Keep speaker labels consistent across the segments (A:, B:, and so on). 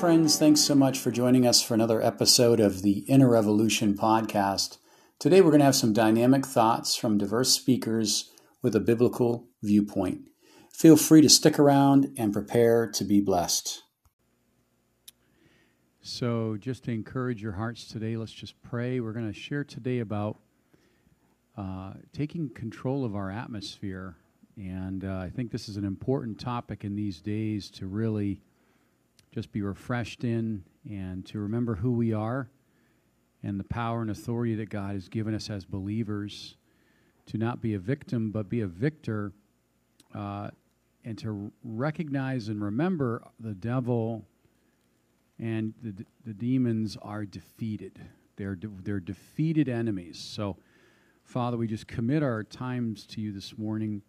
A: friends. Thanks so much for joining us for another episode of the Inner Revolution podcast. Today, we're going to have some dynamic thoughts from diverse speakers with a biblical viewpoint. Feel free to stick around and prepare to be blessed.
B: So, just to encourage your hearts today, let's just pray. We're going to share today about uh, taking control of our atmosphere. And uh, I think this is an important topic in these days to really just be refreshed in and to remember who we are and the power and authority that God has given us as believers to not be a victim but be a victor uh, and to recognize and remember the devil and the, the demons are defeated. They're, de- they're defeated enemies. So, Father, we just commit our times to you this morning.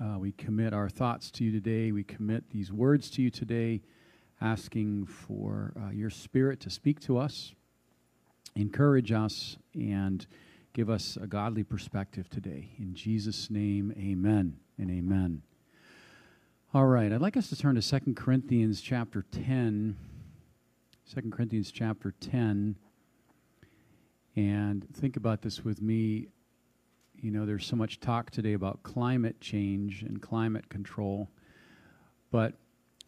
B: Uh, we commit our thoughts to you today. We commit these words to you today, asking for uh, your spirit to speak to us, encourage us, and give us a godly perspective today. In Jesus' name, amen and amen. All right, I'd like us to turn to 2 Corinthians chapter 10. 2 Corinthians chapter 10. And think about this with me. You know, there's so much talk today about climate change and climate control. But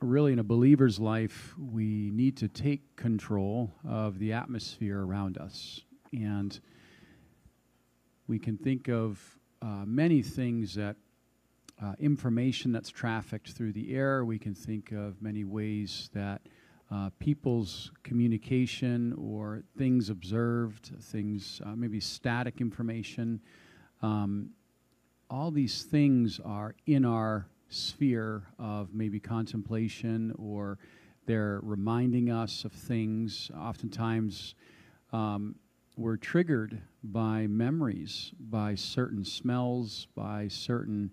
B: really, in a believer's life, we need to take control of the atmosphere around us. And we can think of uh, many things that uh, information that's trafficked through the air. We can think of many ways that uh, people's communication or things observed, things, uh, maybe static information. Um, all these things are in our sphere of maybe contemplation or they're reminding us of things. Oftentimes, um, we're triggered by memories, by certain smells, by certain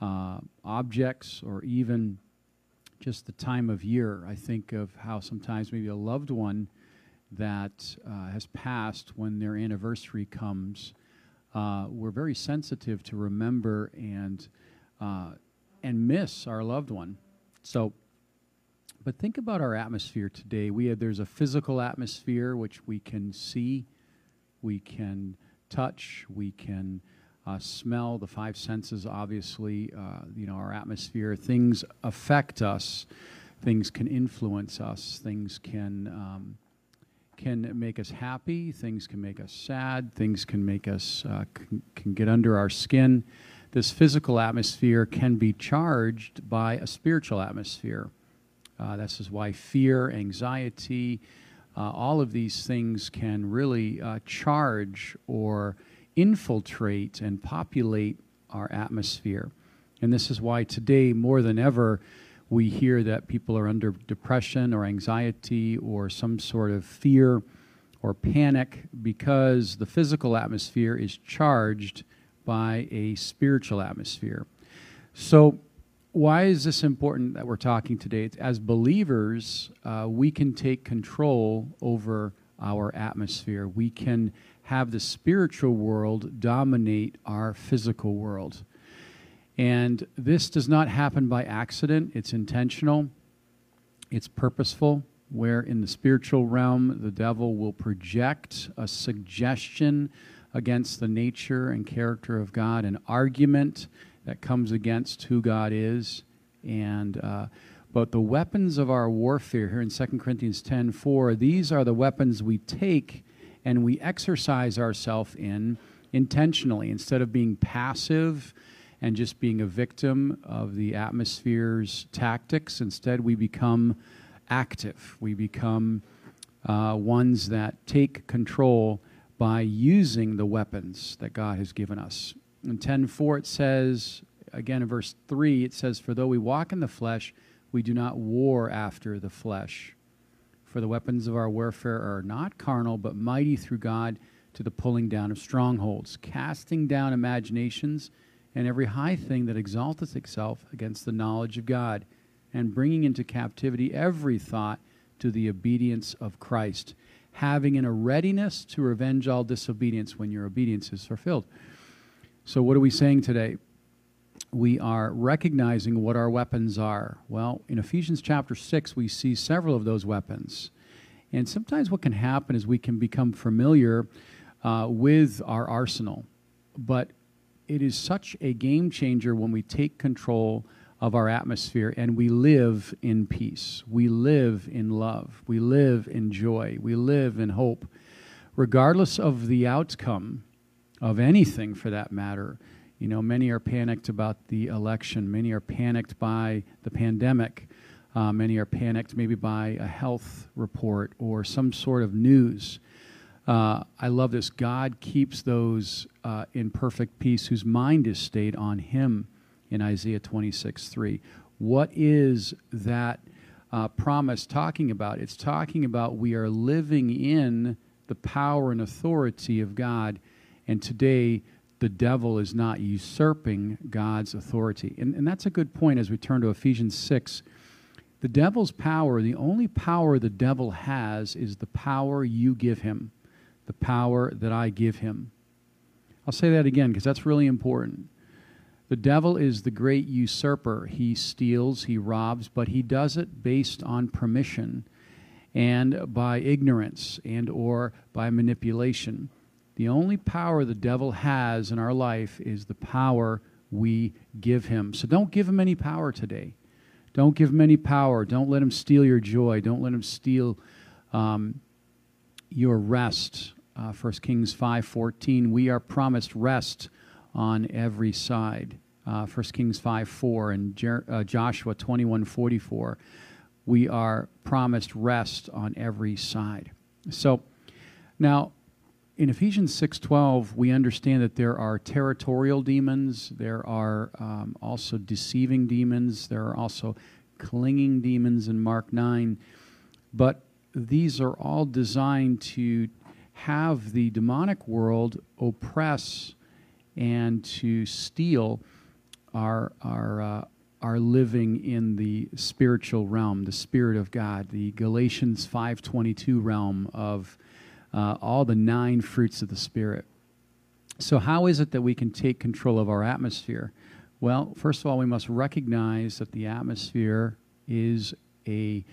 B: uh, objects, or even just the time of year. I think of how sometimes maybe a loved one that uh, has passed when their anniversary comes, uh, we're very sensitive to remember and uh, and miss our loved one. So, but think about our atmosphere today. We have, there's a physical atmosphere which we can see, we can touch, we can uh, smell, the five senses, obviously, uh, you know, our atmosphere. Things affect us. Things can influence us. Things can um, can make us happy. Things can make us sad. Things can make us uh, can, can get under our skin. This physical atmosphere can be charged by a spiritual atmosphere. Uh, this is why fear, anxiety, uh, all of these things can really uh, charge or infiltrate and populate our atmosphere. And this is why today, more than ever, we hear that people are under depression or anxiety or some sort of fear or panic because the physical atmosphere is charged by a spiritual atmosphere. So, why is this important that we're talking today? As believers, uh, we can take control over our atmosphere. We can have the spiritual world dominate our physical world. And this does not happen by accident, it's intentional, it's purposeful. Where in the spiritual realm, the devil will project a suggestion against the nature and character of God, an argument that comes against who God is. And uh, but the weapons of our warfare here in 2 Corinthians 10 4, these are the weapons we take and we exercise ourselves in intentionally instead of being passive and just being a victim of the atmosphere's tactics. Instead, we become active. We become uh, ones that take control by using the weapons that God has given us. In 10:4 it says, again in verse 3, it says, For though we walk in the flesh, we do not war after the flesh. For the weapons of our warfare are not carnal, but mighty through God to the pulling down of strongholds, casting down imaginations and every high thing that exalteth itself against the knowledge of God, and bringing into captivity every thought to the obedience of Christ, having in a readiness to revenge all disobedience when your obedience is fulfilled. So, what are we saying today? we are recognizing what our weapons are. Well, in Ephesians chapter 6, we see several of those weapons. And sometimes what can happen is we can become familiar uh, with our arsenal. But it is such a game changer when we take control of our atmosphere and we live in peace. We live in love. We live in joy. We live in hope. Regardless of the outcome of anything for that matter, you know, many are panicked about the election, many are panicked by the pandemic. Uh, many are panicked maybe by a health report or some sort of news. Uh, I love this. God keeps those uh, in perfect peace whose mind is stayed on Him in Isaiah 26 3. What is that uh, promise talking about? It's talking about we are living in the power and authority of God, and today the devil is not usurping God's authority. And, and that's a good point as we turn to Ephesians 6 the devil's power, the only power the devil has, is the power you give him, the power that I give him. I'll say that again because that's really important. The devil is the great usurper. He steals, he robs, but he does it based on permission and by ignorance and or by manipulation. The only power the devil has in our life is the power we give him. So don't give him any power today. Don't give him any power. Don't let him steal your joy. Don't let him steal um, your rest. Uh, 1 Kings 5.14, we are promised rest on every side. Uh, 1 Kings 5 4 and Jer- uh, Joshua 21:44, We are promised rest on every side. So now in Ephesians 6:12, we understand that there are territorial demons, there are um, also deceiving demons, there are also clinging demons in Mark 9, but these are all designed to have the demonic world oppress and to steal our our uh, our living in the spiritual realm, the spirit of God, the Galatians 5:22 realm of uh, all the nine fruits of the Spirit. So, how is it that we can take control of our atmosphere? Well, first of all, we must recognize that the atmosphere is a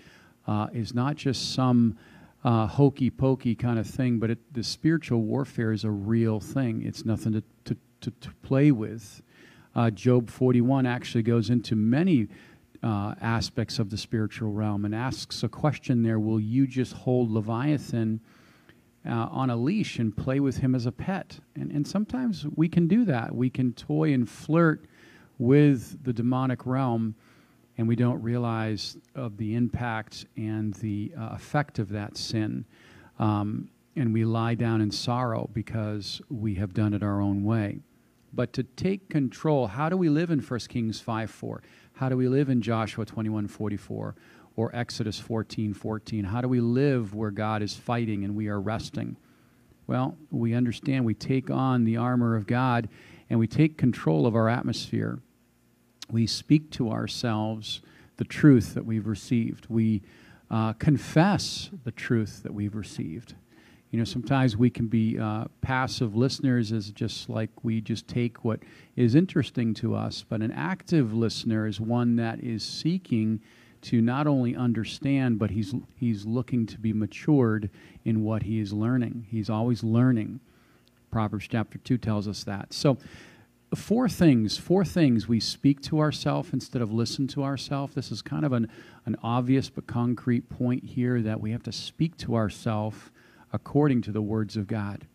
B: uh, is not just some uh, hokey pokey kind of thing, but it, the spiritual warfare is a real thing. It's nothing to, to, to, to play with. Uh, Job 41 actually goes into many uh, aspects of the spiritual realm and asks a question there Will you just hold Leviathan? uh, on a leash and play with him as a pet. And, and sometimes we can do that. We can toy and flirt with the demonic realm, and we don't realize of the impact and the uh, effect of that sin. Um, and we lie down in sorrow because we have done it our own way. But to take control, how do we live in 1 Kings 5 4? How do we live in Joshua 21 44? or Exodus 14 14? How do we live where God is fighting and we are resting? Well, we understand we take on the armor of God and we take control of our atmosphere. We speak to ourselves the truth that we've received. We uh, confess the truth that we've received. You know, sometimes we can be uh, passive listeners, as just like we just take what is interesting to us, but an active listener is one that is seeking to not only understand, but he's, he's looking to be matured in what he is learning. He's always learning. Proverbs chapter 2 tells us that. So, four things, four things we speak to ourselves instead of listen to ourselves. This is kind of an, an obvious but concrete point here that we have to speak to ourselves according to the words of God.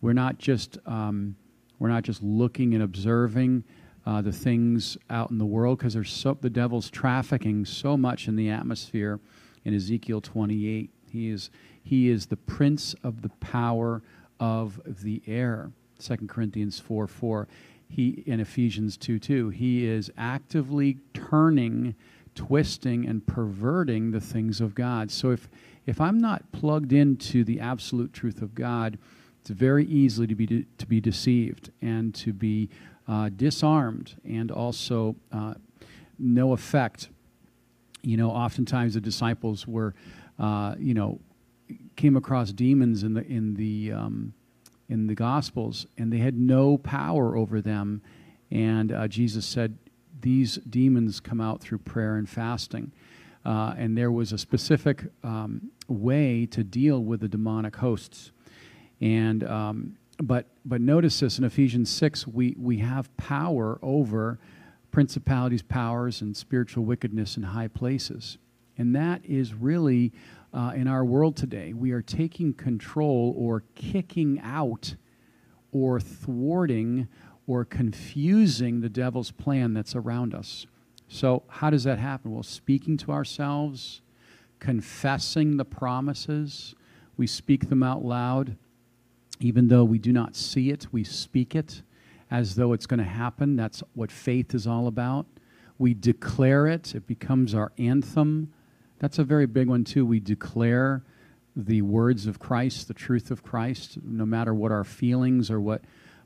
B: We're not just, um, we're not just looking and observing uh, the things out in the world because there's so, the devil's trafficking so much in the atmosphere in Ezekiel 28. He is, he is the prince of the power of the air. 2 Corinthians 4 4. He, in Ephesians 2 2, he is actively turning, twisting, and perverting the things of God. So if, if I'm not plugged into the absolute truth of God, it's very easily to be, de- to be deceived and to be uh, disarmed and also uh, no effect. You know, oftentimes the disciples were, uh, you know, came across demons in the in the um, in the Gospels, and they had no power over them. And uh, Jesus said, These demons come out through prayer and fasting. Uh, and there was a specific um, way to deal with the demonic hosts. And um, but but notice this in Ephesians six, we we have power over principalities, powers, and spiritual wickedness in high places, and that is really uh, in our world today. We are taking control or kicking out or thwarting or confusing the devil's plan that's around us. So, how does that happen? Well, speaking to ourselves, confessing the promises, we speak them out loud. Even though we do not see it, we speak it as though it's going to happen. That's what faith is all about. We declare it, it becomes our anthem. That's a very big one, too. We declare the words of Christ, the truth of Christ, no matter what our feelings or what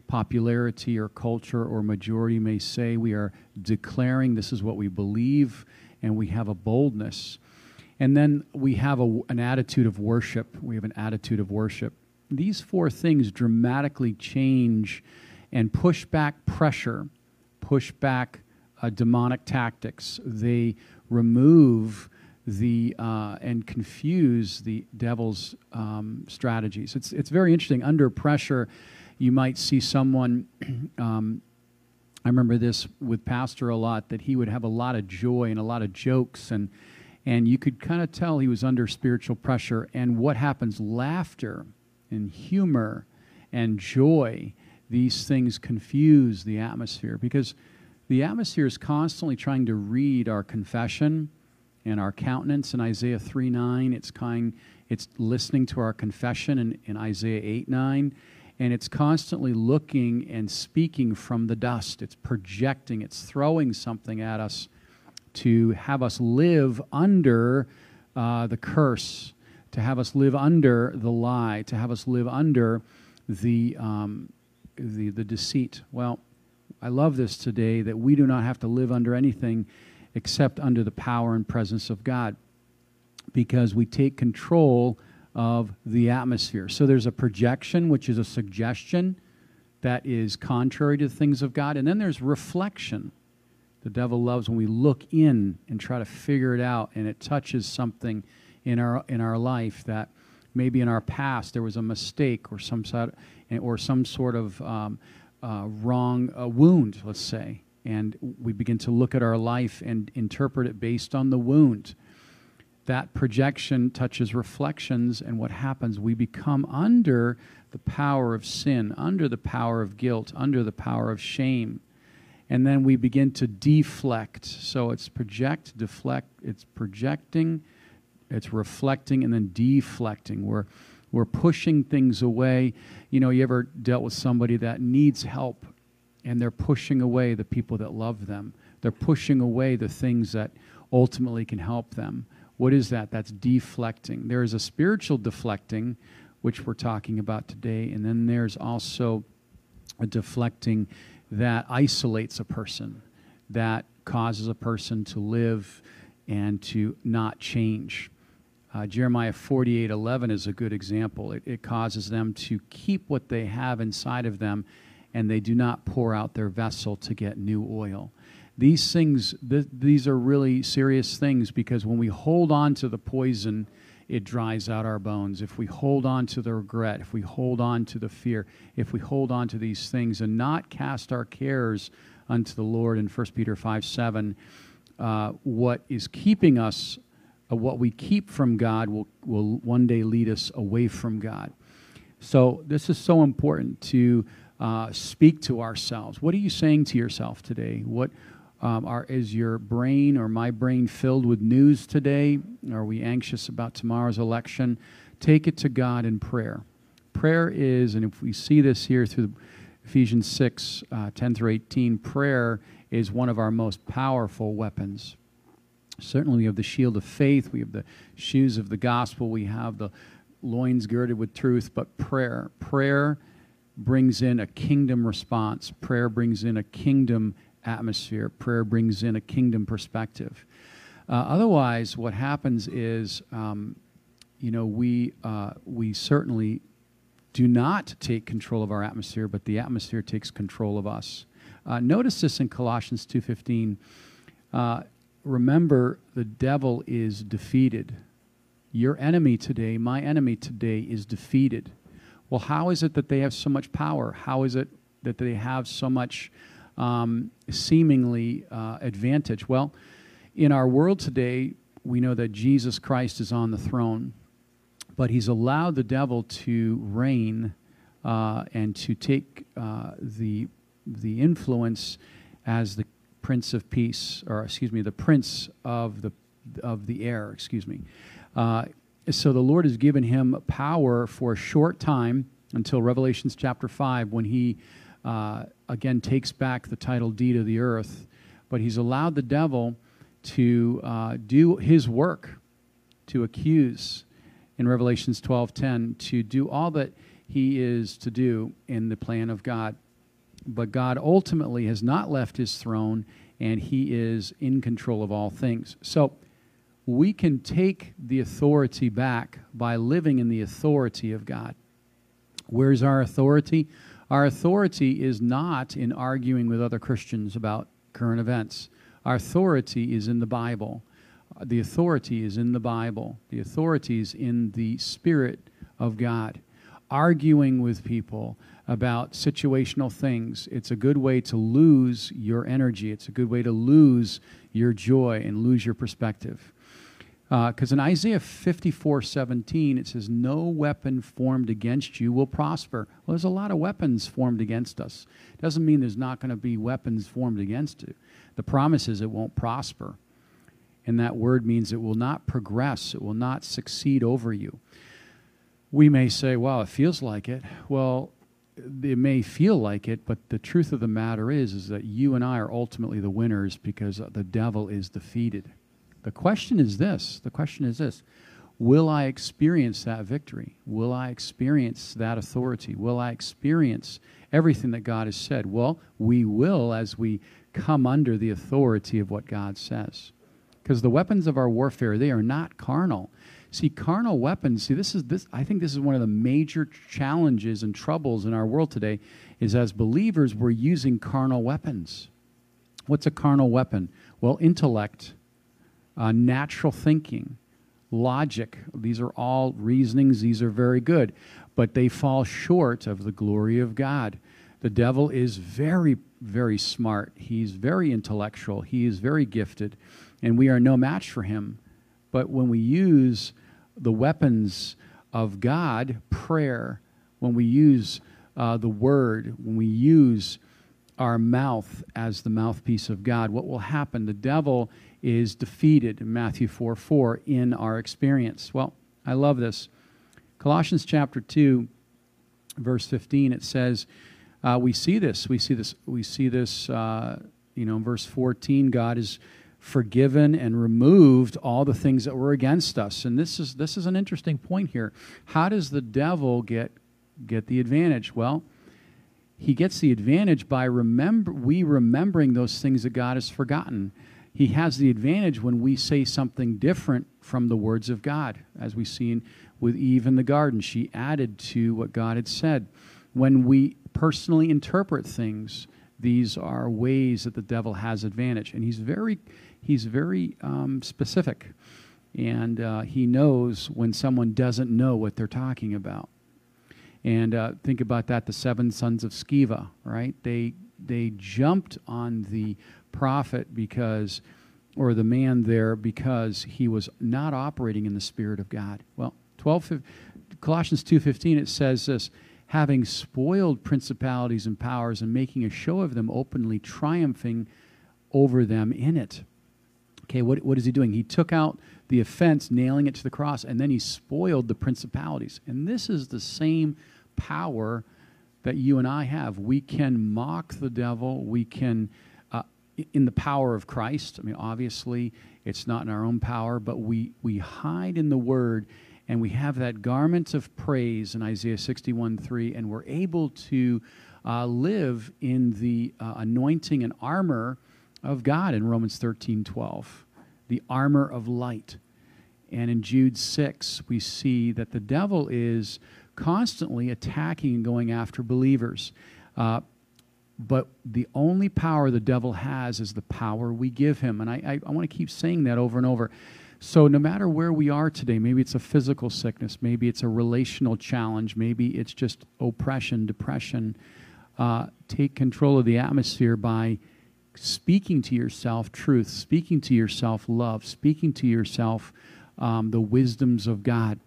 B: popularity or culture or majority may say. We are declaring this is what we believe, and we have a boldness. And then we have a, an attitude of worship. We have an attitude of worship. These four things dramatically change and push back pressure, push back uh, demonic tactics. They remove the uh, and confuse the devil's um, strategies. It's it's very interesting. Under pressure, you might see someone. Um, I remember this with Pastor a lot that he would have a lot of joy and a lot of jokes and and you could kind of tell he was under spiritual pressure. And what happens? Laughter and humor and joy. These things confuse the atmosphere because the atmosphere is constantly trying to read our confession and our countenance in Isaiah 3 9. It's kind it's listening to our confession in, in Isaiah 8 9 and it's constantly looking and speaking from the dust. It's projecting, it's throwing something at us to have us live under uh, the curse, to have us live under the lie, to have us live under the, um, the, the deceit. Well, I love this today that we do not have to live under anything except under the power and presence of God because we take control of the atmosphere. So there's a projection, which is a suggestion that is contrary to the things of God, and then there's reflection. The devil loves when we look in and try to figure it out, and it touches something in our in our life that maybe in our past there was a mistake or some sort or some sort of um, uh, wrong uh, wound, let's say, and we begin to look at our life and interpret it based on the wound that projection touches reflections, and what happens? We become under the power of sin, under the power of guilt, under the power of shame. And then we begin to deflect. So it's project, deflect, it's projecting, it's reflecting, and then deflecting. We're, we're pushing things away. You know, you ever dealt with somebody that needs help, and they're pushing away the people that love them, they're pushing away the things that ultimately can help them what is that? That's deflecting. There is a spiritual deflecting, which we're talking about today, and then there's also a deflecting that isolates a person, that causes a person to live and to not change. Uh, Jeremiah 48 11 is a good example. It, it causes them to keep what they have inside of them, and they do not pour out their vessel to get new oil these things, th- these are really serious things because when we hold on to the poison, it dries out our bones. If we hold on to the regret, if we hold on to the fear, if we hold on to these things and not cast our cares unto the Lord in 1 Peter 5 7, uh, what is keeping us, uh, what we keep from God, will, will one day lead us away from God. So, this is so important to uh, speak to ourselves. What are you saying to yourself today? What, um, are, is your brain or my brain filled with news today? Are we anxious about tomorrow's election? Take it to God in prayer. Prayer is, and if we see this here through Ephesians 6 uh, 10 through 18, prayer is one of our most powerful weapons. Certainly, we have the shield of faith, we have the shoes of the gospel, we have the loins girded with truth, but prayer, prayer brings in a kingdom response. Prayer brings in a kingdom atmosphere. Prayer brings in a kingdom perspective. Uh, otherwise, what happens is, um, you know, we uh, we certainly do not take control of our atmosphere, but the atmosphere takes control of us. Uh, notice this in Colossians 2.15. Uh, remember, the devil is defeated. Your enemy today, my enemy today, is defeated. Well, how is it that they have so much power? How is it that they have so much um, seemingly uh, advantage? Well, in our world today, we know that Jesus Christ is on the throne, but he's allowed the devil to reign uh, and to take uh, the, the influence as the Prince of Peace, or excuse me, the Prince of the, of the air, excuse me. Uh, so the Lord has given him power for a short time until Revelations chapter 5 when he uh, again takes back the title deed of the earth. But he's allowed the devil to uh, do his work, to accuse in Revelations 12:10, to do all that he is to do in the plan of God. But God ultimately has not left his throne, and he is in control of all things. So we can take the authority back by living in the authority of God. Where's our authority? Our authority is not in arguing with other Christians about current events. Our authority is in the Bible. The authority is in the Bible. The authority is in the Spirit of God. Arguing with people about situational things, it's a good way to lose your energy. It's a good way to lose your joy and lose your perspective. Because uh, in Isaiah 54 17, it says, No weapon formed against you will prosper. Well, there's a lot of weapons formed against us. Doesn't mean there's not going to be weapons formed against you. The promise is it won't prosper. And that word means it will not progress, it will not succeed over you. We may say, well, it feels like it. Well, it may feel like it, but the truth of the matter is, is that you and I are ultimately the winners because the devil is defeated. The question is this the question is this Will I experience that victory? Will I experience that authority? Will I experience everything that God has said? Well, we will as we come under the authority of what God says. Because the weapons of our warfare, they are not carnal. See, carnal weapons, see, this is this I think this is one of the major challenges and troubles in our world today, is as believers, we're using carnal weapons. What's a carnal weapon? Well, intellect, uh, natural thinking, logic. These are all reasonings, these are very good, but they fall short of the glory of God. The devil is very, very smart. He's very intellectual. He is very gifted, and we are no match for him. But when we use the weapons of God, prayer, when we use uh, the word, when we use our mouth as the mouthpiece of God, what will happen? The devil is defeated in Matthew 4 4 in our experience. Well, I love this. Colossians chapter 2, verse 15, it says, uh, we see this. We see this. We see this. Uh, you know, in verse 14, God has forgiven and removed all the things that were against us. And this is this is an interesting point here. How does the devil get get the advantage? Well, he gets the advantage by remember we remembering those things that God has forgotten. He has the advantage when we say something different from the words of God, as we've seen with Eve in the garden. She added to what God had said. When we personally interpret things, these are ways that the devil has advantage, and he's very he's very um, specific, and uh, he knows when someone doesn't know what they're talking about. And uh, think about that: the seven sons of Sceva, right? They they jumped on the prophet because, or the man there because he was not operating in the spirit of God. Well, 12, Colossians two fifteen it says this having spoiled principalities and powers and making a show of them openly, triumphing over them in it. Okay, what, what is he doing? He took out the offense, nailing it to the cross, and then he spoiled the principalities. And this is the same power that you and I have. We can mock the devil. We can, in the power of Christ. I mean, obviously, it's not in our own power, but we, we hide in the word and we have that garment of praise in Isaiah 61 3, and we're able to uh, live in the uh, anointing and armor of God in Romans 13 12, the armor of light. And in Jude 6, we see that the devil is constantly attacking and going after believers. Uh, but the only power the devil has is the power we give him. And I, I, I want to keep saying that over and over. So, no matter where we are today, maybe it's a physical sickness, maybe it's a relational challenge, maybe it's just oppression, depression, uh, take control of the atmosphere by speaking to yourself truth, speaking to yourself love, speaking to yourself um, the wisdoms of God.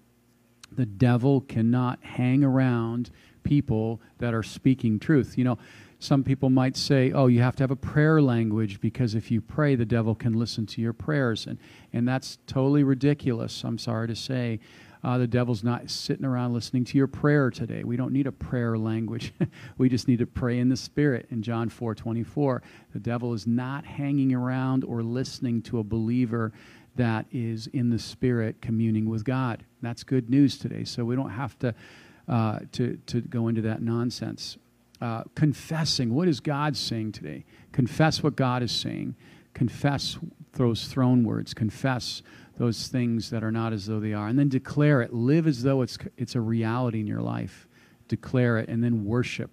B: The devil cannot hang around people that are speaking truth. You know, some people might say, oh, you have to have a prayer language because if you pray, the devil can listen to your prayers. And, and that's totally ridiculous, I'm sorry to say. Uh, the devil's not sitting around listening to your prayer today. We don't need a prayer language. we just need to pray in the Spirit in John 4 24. The devil is not hanging around or listening to a believer that is in the Spirit communing with God. That's good news today. So we don't have to, uh, to, to go into that nonsense. Uh, confessing, what is God saying today? Confess what God is saying. Confess those throne words. Confess those things that are not as though they are. And then declare it. Live as though it's, it's a reality in your life. Declare it and then worship.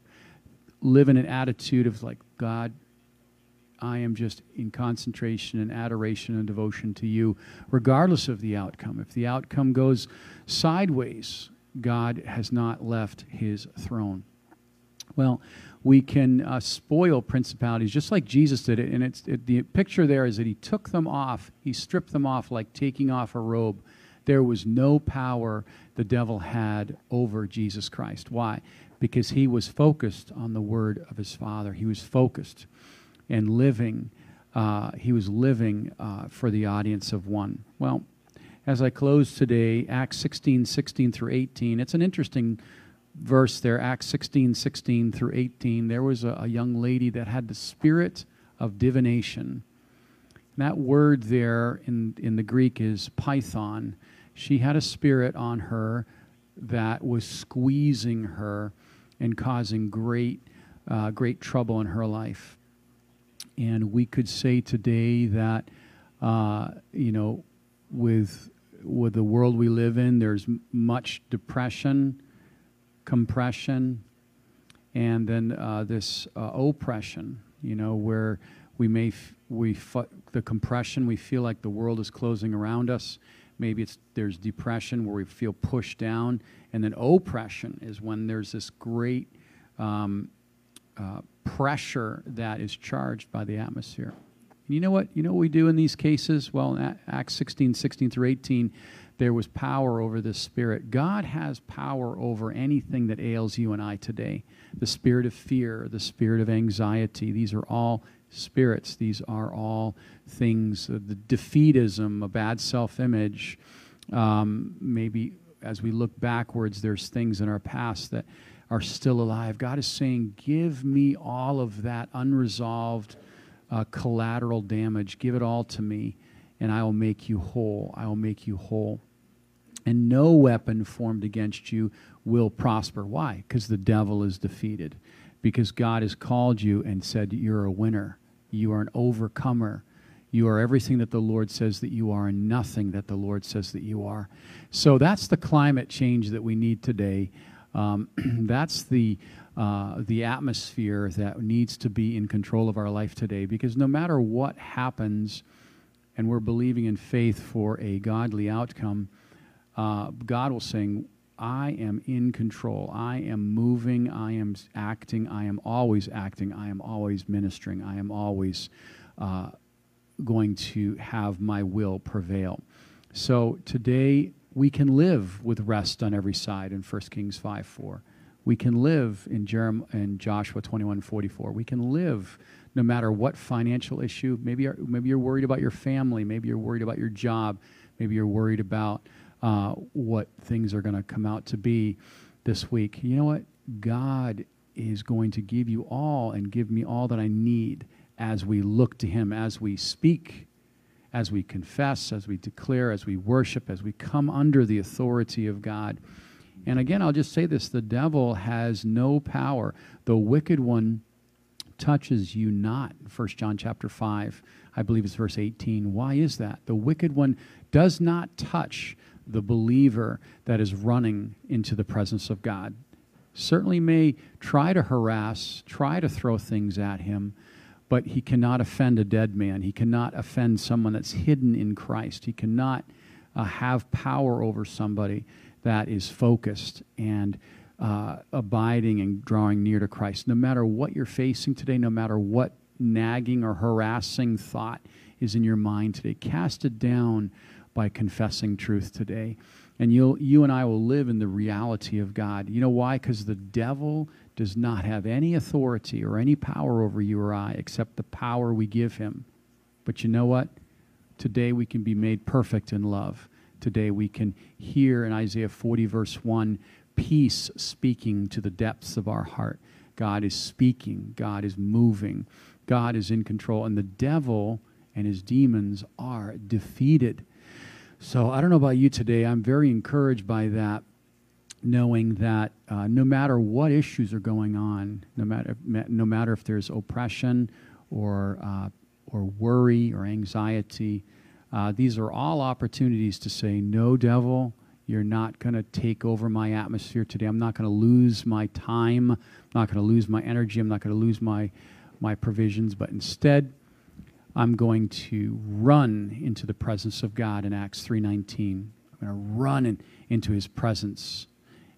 B: Live in an attitude of like, God, I am just in concentration and adoration and devotion to you, regardless of the outcome. If the outcome goes sideways, God has not left his throne. Well, we can uh, spoil principalities just like Jesus did it. And it's, it, the picture there is that he took them off, he stripped them off like taking off a robe. There was no power the devil had over Jesus Christ. Why? Because he was focused on the word of his Father. He was focused and living. Uh, he was living uh, for the audience of one. Well, as I close today, Acts 16, 16 through 18, it's an interesting verse there, Acts 16, 16 through 18, there was a, a young lady that had the spirit of divination. And that word there in, in the Greek is python. She had a spirit on her that was squeezing her and causing great, uh, great trouble in her life. And we could say today that, uh, you know, with, with the world we live in, there's much depression compression and then uh, this uh, oppression, you know, where we may, f- we the compression, we feel like the world is closing around us. Maybe it's, there's depression where we feel pushed down. And then oppression is when there's this great um, uh, pressure that is charged by the atmosphere. And you know what? You know what we do in these cases? Well, Acts 16, 16 through 18, there was power over this spirit. God has power over anything that ails you and I today. The spirit of fear, the spirit of anxiety, these are all spirits. These are all things, uh, the defeatism, a bad self image. Um, maybe as we look backwards, there's things in our past that are still alive. God is saying, Give me all of that unresolved uh, collateral damage. Give it all to me, and I will make you whole. I will make you whole and no weapon formed against you will prosper. Why? Because the devil is defeated. Because God has called you and said, You're a winner. You are an overcomer. You are everything that the Lord says that you are and nothing that the Lord says that you are. So that's the climate change that we need today. Um, that's the, uh, the atmosphere that needs to be in control of our life today. Because no matter what happens, and we're believing in faith for a godly outcome, uh, God was saying, I am in control. I am moving. I am acting. I am always acting. I am always ministering. I am always uh, going to have my will prevail. So today we can live with rest on every side in 1 Kings 5 4. We can live in, Jerem- in Joshua 21 44. We can live no matter what financial issue. Maybe, you're, maybe you're worried about your family. Maybe you're worried about your job. Maybe you're worried about uh, what things are going to come out to be this week. You know what? God is going to give you all and give me all that I need as we look to Him, as we speak, as we confess, as we declare, as we worship, as we come under the authority of God. And again, I'll just say this the devil has no power. The wicked one touches you not. 1 John chapter 5, I believe it's verse 18. Why is that? The wicked one does not touch the believer that is running into the presence of God. certainly may try to harass, try to throw things at him, but he cannot offend a dead man. He cannot offend someone that's hidden in Christ. He cannot uh, have power over somebody that is focused and uh, abiding and drawing near to Christ. No matter what you're facing today, no matter what nagging or harassing thought is in your mind today, cast it down by confessing truth today. And you'll, you and I will live in the reality of God. You know why? Because the devil does not have any authority or any power over you or I except the power we give him. But you know what? Today we can be made perfect in love. Today we can hear in Isaiah 40, verse 1, peace speaking to the depths of our heart. God is speaking, God is moving, God is in control, and the devil and his demons are defeated. So I don't know about you today. I'm very encouraged by that, knowing that uh, no matter what issues are going on, no matter no matter if there's oppression or uh, or worry or anxiety, uh, these are all opportunities to say, "No, devil." You're not going to take over my atmosphere today. I'm not going to lose my time. I'm not going to lose my energy. I'm not going to lose my, my provisions. But instead, I'm going to run into the presence of God in Acts 3:19. I'm going to run in, into his presence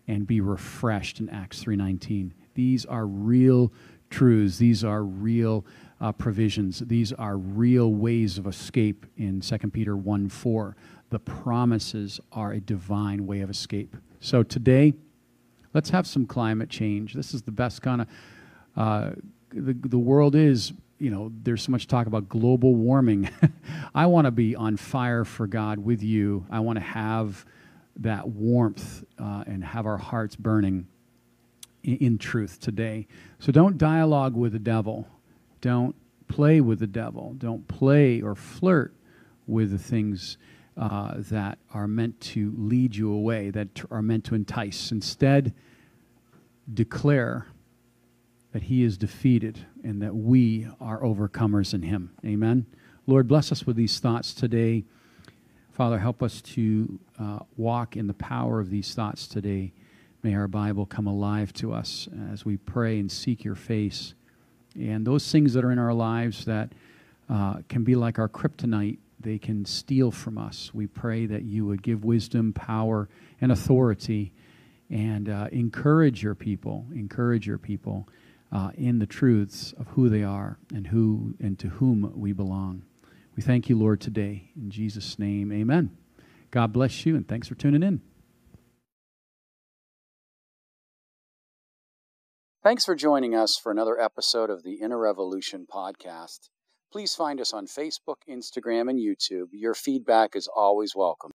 B: and be refreshed in Acts 3:19. These are real truths. These are real uh, provisions. These are real ways of escape in 2 Peter 1 4 the promises are a divine way of escape. So today, let's have some climate change. This is the best kind of, uh, the, the world is, you know, there's so much talk about global warming. I want to be on fire for God with you. I want to have that warmth uh, and have our hearts burning in, in truth today. So don't dialogue with the devil. Don't play with the devil. Don't play or flirt with the things uh, that are meant to lead you away, that are meant to entice. Instead, declare that He is defeated and that we are overcomers in Him. Amen. Lord, bless us with these thoughts today. Father, help us to uh, walk in the power of these thoughts today. May our Bible come alive to us as we pray and seek your face. And those things that are in our lives that uh, can be like our kryptonite they can steal from us. We pray that you would give wisdom, power, and authority and uh, encourage your people, encourage your people uh, in the truths of who they are and who and to whom we belong. We thank you, Lord, today. In Jesus' name, amen. God bless you, and thanks for tuning in.
A: Thanks for joining us for another episode of the Inner Revolution podcast. Please find us on Facebook, Instagram, and YouTube. Your feedback is always welcome.